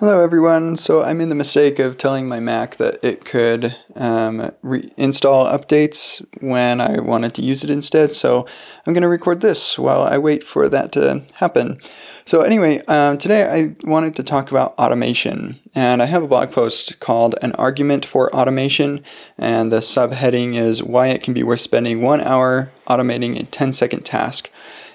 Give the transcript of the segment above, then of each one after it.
Hello everyone. So I made the mistake of telling my Mac that it could um, updates when I wanted to use it instead. So I'm going to record this while I wait for that to happen. So anyway, um, today I wanted to talk about automation, and I have a blog post called "An Argument for Automation," and the subheading is "Why it can be worth spending one hour automating a 10-second task."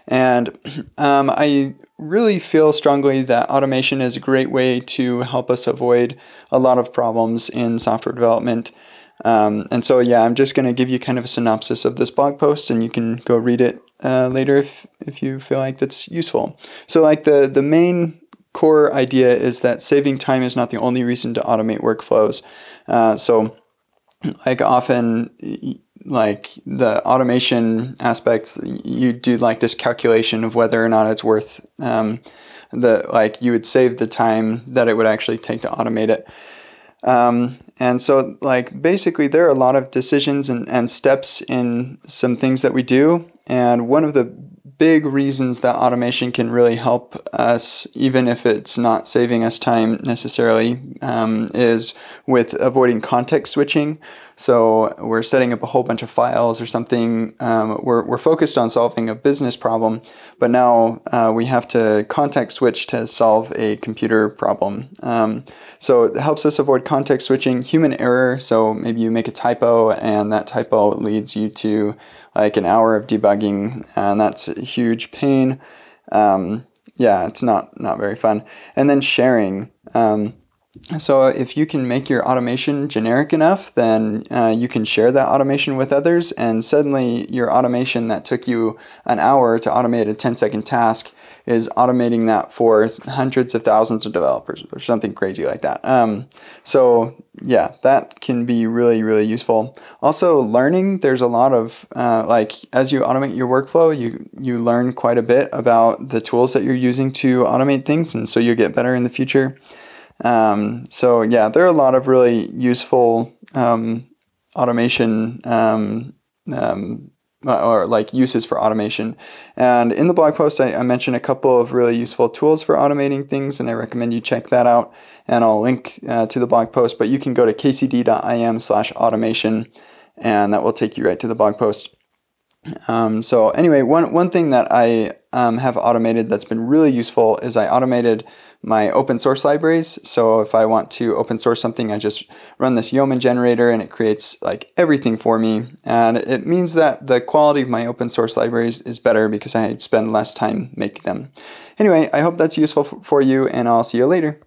And um, I really feel strongly that automation is a great way to help us avoid a lot of problems in software development. Um, and so, yeah, I'm just going to give you kind of a synopsis of this blog post, and you can go read it uh, later if, if you feel like that's useful. So, like the the main core idea is that saving time is not the only reason to automate workflows. Uh, so, like often like the automation aspects, you do like this calculation of whether or not it's worth um, the like you would save the time that it would actually take to automate it. Um, and so like basically there are a lot of decisions and, and steps in some things that we do. And one of the big reasons that automation can really help us, even if it's not saving us time necessarily, um, is with avoiding context switching. So we're setting up a whole bunch of files or something. Um, we're, we're focused on solving a business problem, but now uh, we have to context switch to solve a computer problem. Um, so it helps us avoid context switching, human error. So maybe you make a typo and that typo leads you to like an hour of debugging, and that's a huge pain. Um, yeah, it's not not very fun. And then sharing. Um, so if you can make your automation generic enough, then uh, you can share that automation with others, and suddenly your automation that took you an hour to automate a 10 second task is automating that for hundreds of thousands of developers or something crazy like that. Um, so yeah, that can be really, really useful. Also, learning, there's a lot of, uh, like, as you automate your workflow, you, you learn quite a bit about the tools that you're using to automate things, and so you get better in the future. Um, so yeah, there are a lot of really useful um, automation um, um or like uses for automation. And in the blog post, I, I mentioned a couple of really useful tools for automating things, and I recommend you check that out. And I'll link uh, to the blog post, but you can go to kcd.im slash automation, and that will take you right to the blog post. Um, so anyway, one, one thing that I um, have automated that's been really useful is I automated my open source libraries. So if I want to open source something, I just run this Yeoman generator and it creates like everything for me. And it means that the quality of my open source libraries is better because I spend less time making them. Anyway, I hope that's useful for you and I'll see you later.